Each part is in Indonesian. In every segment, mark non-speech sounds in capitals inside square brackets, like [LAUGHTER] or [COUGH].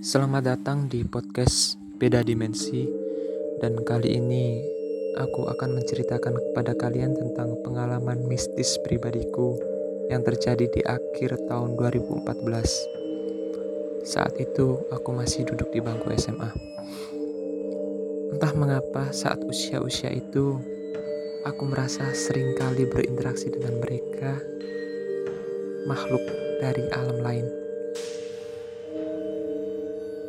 Selamat datang di podcast Beda Dimensi dan kali ini aku akan menceritakan kepada kalian tentang pengalaman mistis pribadiku yang terjadi di akhir tahun 2014. Saat itu aku masih duduk di bangku SMA. Entah mengapa saat usia-usia itu aku merasa sering kali berinteraksi dengan mereka makhluk dari alam lain.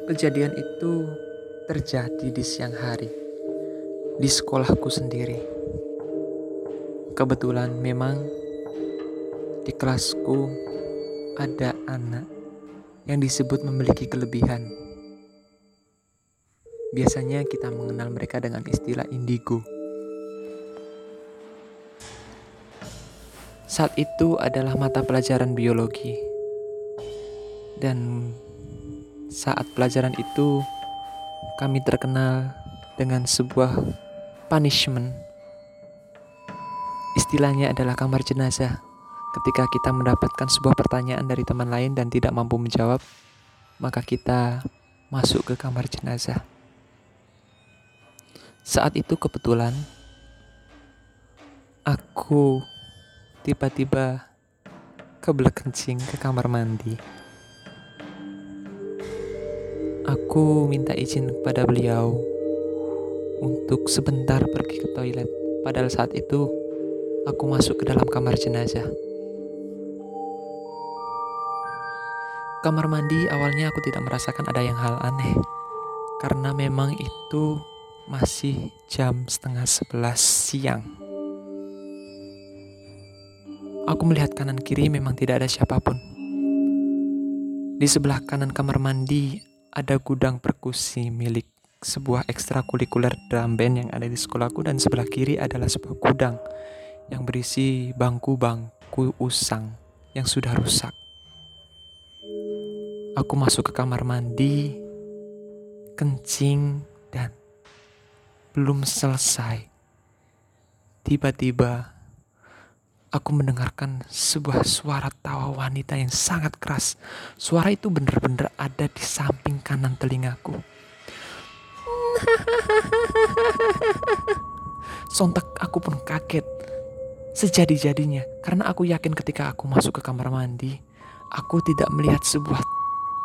Kejadian itu terjadi di siang hari di sekolahku sendiri. Kebetulan memang di kelasku ada anak yang disebut memiliki kelebihan. Biasanya kita mengenal mereka dengan istilah indigo. Saat itu adalah mata pelajaran biologi. Dan saat pelajaran itu kami terkenal dengan sebuah punishment. Istilahnya adalah kamar jenazah. Ketika kita mendapatkan sebuah pertanyaan dari teman lain dan tidak mampu menjawab, maka kita masuk ke kamar jenazah. Saat itu kebetulan aku tiba-tiba kebelet kencing ke kamar mandi. Aku minta izin kepada beliau untuk sebentar pergi ke toilet. Padahal saat itu aku masuk ke dalam kamar jenazah. Kamar mandi awalnya aku tidak merasakan ada yang hal aneh karena memang itu masih jam setengah sebelas siang. Aku melihat kanan kiri memang tidak ada siapa pun. Di sebelah kanan kamar mandi ada gudang perkusi milik sebuah ekstrakurikuler drum band yang ada di sekolahku dan sebelah kiri adalah sebuah gudang yang berisi bangku-bangku usang yang sudah rusak. Aku masuk ke kamar mandi, kencing, dan belum selesai. Tiba-tiba aku mendengarkan sebuah suara tawa wanita yang sangat keras. Suara itu benar-benar ada di samping kanan telingaku. [LAUGHS] Sontak aku pun kaget sejadi-jadinya karena aku yakin ketika aku masuk ke kamar mandi, aku tidak melihat sebuah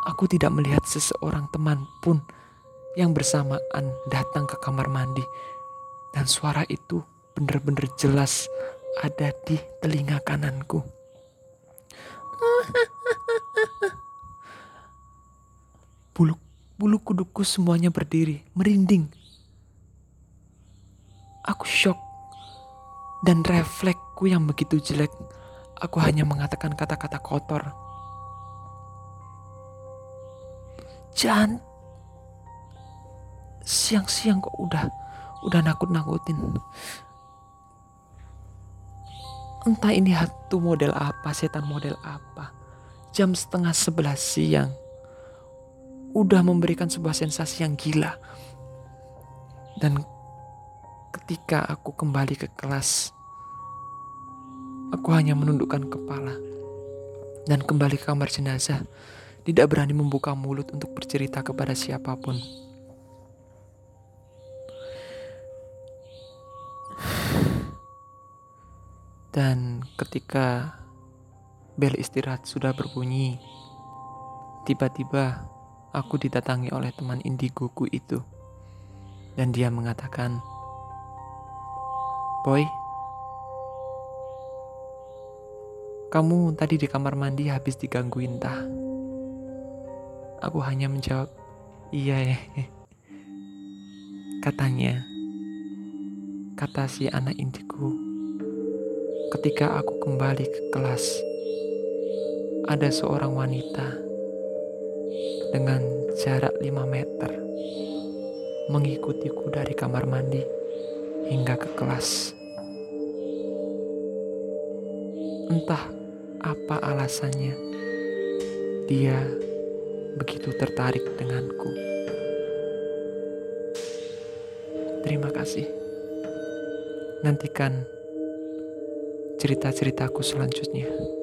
aku tidak melihat seseorang teman pun yang bersamaan datang ke kamar mandi dan suara itu benar-benar jelas ada di telinga kananku. [LAUGHS] Bulu Bulu kuduku semuanya berdiri, merinding. Aku shock dan refleksku yang begitu jelek. Aku hanya mengatakan kata-kata kotor. Jangan siang-siang kok udah udah nakut-nakutin. Entah ini hantu model apa, setan model apa. Jam setengah sebelas siang udah memberikan sebuah sensasi yang gila. Dan ketika aku kembali ke kelas, aku hanya menundukkan kepala dan kembali ke kamar jenazah. Tidak berani membuka mulut untuk bercerita kepada siapa pun. Dan ketika bel istirahat sudah berbunyi, tiba-tiba aku didatangi oleh teman indigoku itu. Dan dia mengatakan, Boy, kamu tadi di kamar mandi habis digangguin tah? Aku hanya menjawab, iya ya. Katanya, kata si anak indigo, ketika aku kembali ke kelas, ada seorang wanita dengan jarak 5 meter mengikutiku dari kamar mandi hingga ke kelas. Entah apa alasannya, dia begitu tertarik denganku. Terima kasih. Nantikan cerita-ceritaku selanjutnya.